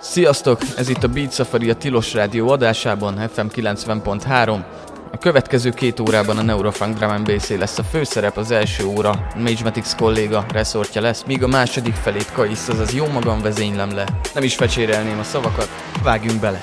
Sziasztok! Ez itt a Beat Safari a Tilos Rádió adásában, FM 90.3. A következő két órában a Neurofunk Drum Bass lesz a főszerep, az első óra Magematics kolléga reszortja lesz, míg a második felét Kaisz, azaz jó magam vezénylem le. Nem is fecsérelném a szavakat, vágjunk bele!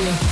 Radio.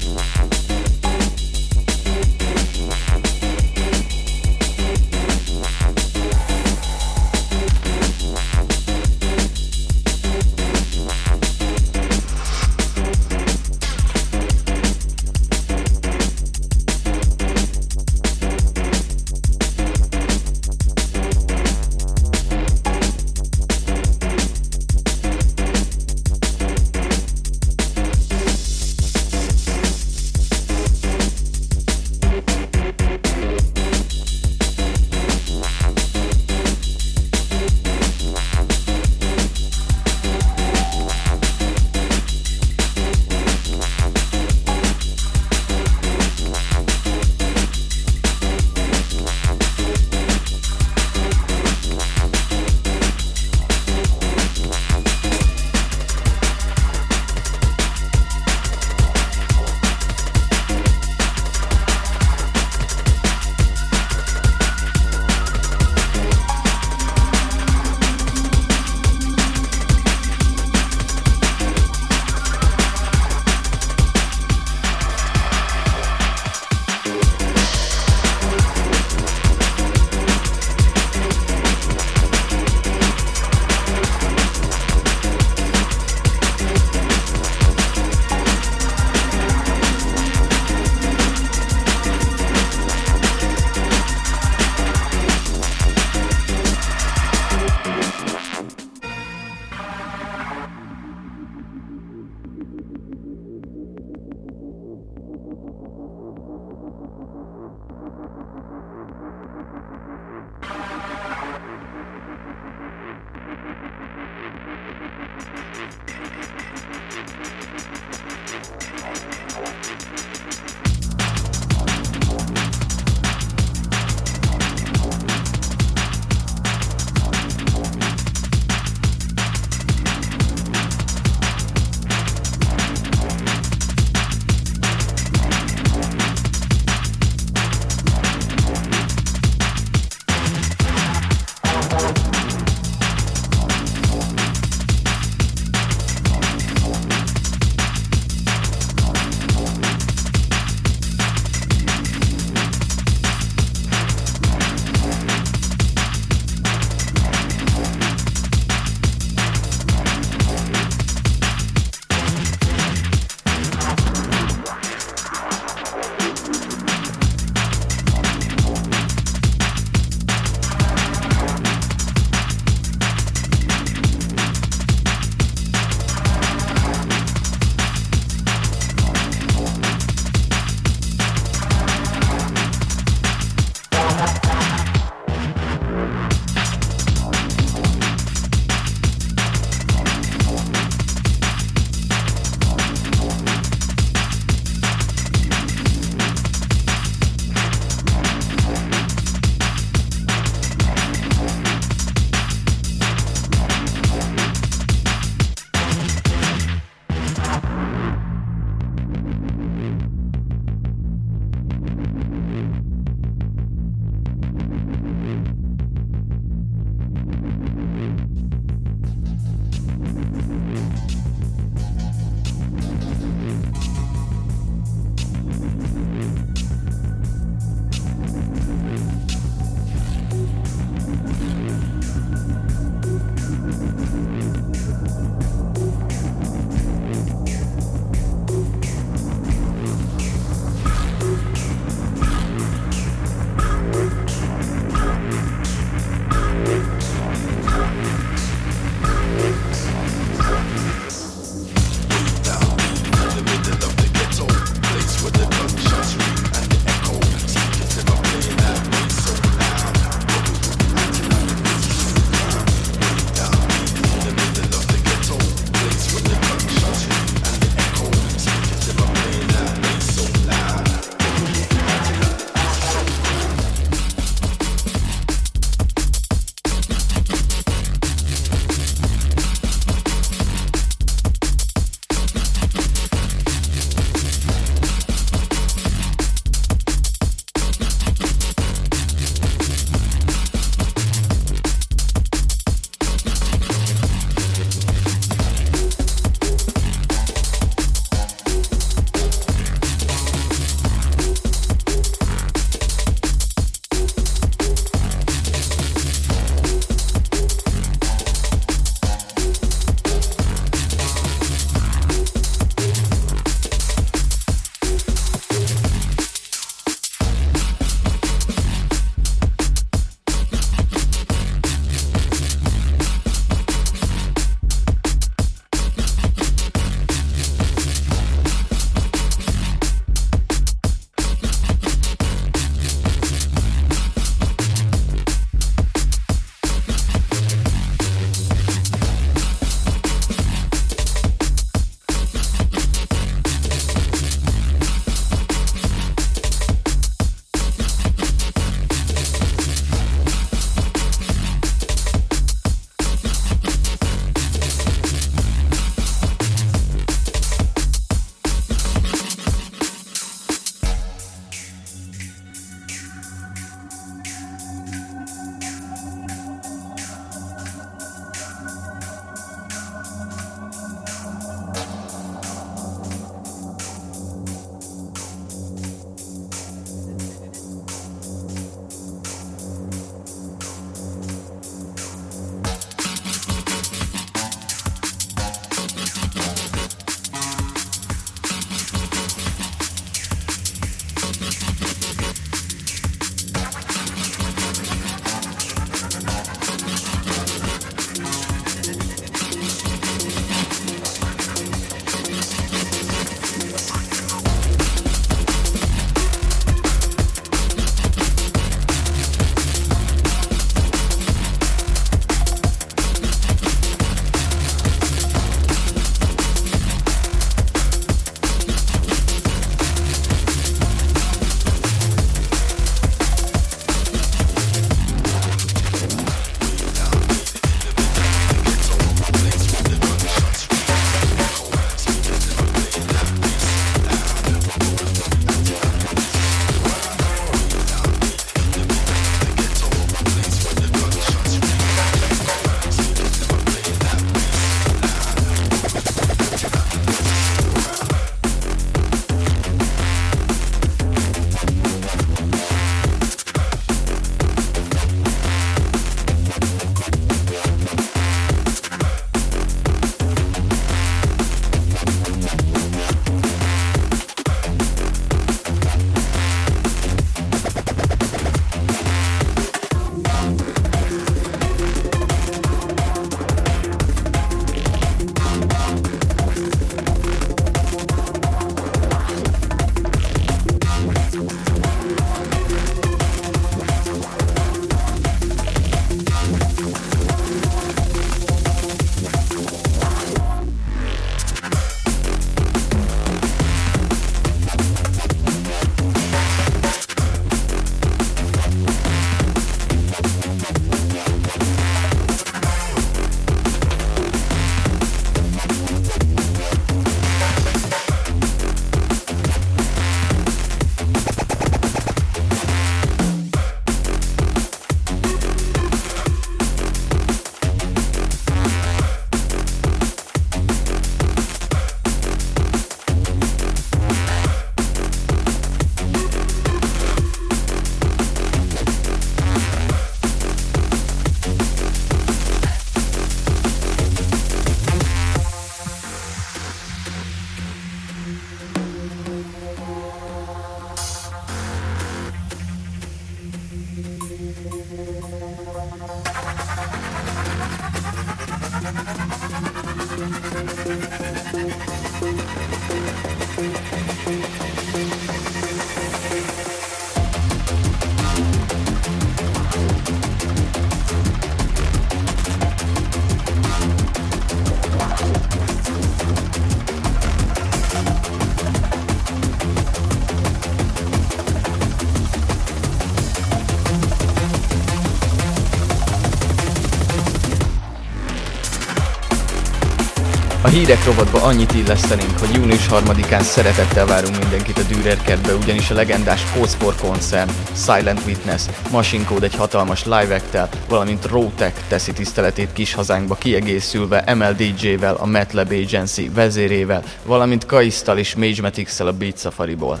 A hírek rovatba annyit illesztenénk, hogy június 3-án szeretettel várunk mindenkit a Dürer kertbe, ugyanis a legendás Code koncern, Silent Witness, Machine Code egy hatalmas live act valamint Rotek teszi tiszteletét kis hazánkba kiegészülve MLDJ-vel, a MATLAB Agency vezérével, valamint Kaisztal és Magematics-szel a Beat Safari-ból.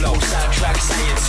flow. Soundtrack saying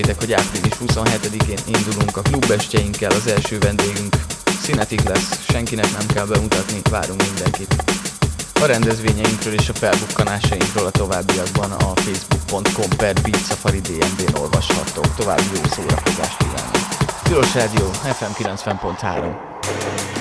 felejtsétek, hogy április 27-én indulunk a klubestjeinkkel, az első vendégünk Színetik lesz, senkinek nem kell bemutatni, várunk mindenkit. A rendezvényeinkről és a felbukkanásainkról a továbbiakban a facebook.com per Beat Safari DNB-n olvashatók. További jó szórakozást kívánok. Tilos Rádió, FM 90.3.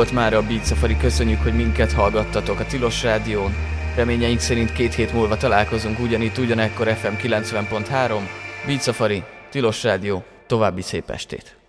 volt már a Beat Safari, köszönjük, hogy minket hallgattatok a Tilos Rádión. Reményeink szerint két hét múlva találkozunk ugyanitt, ugyanekkor FM 90.3. Beat Safari, Tilos Rádió, további szép estét!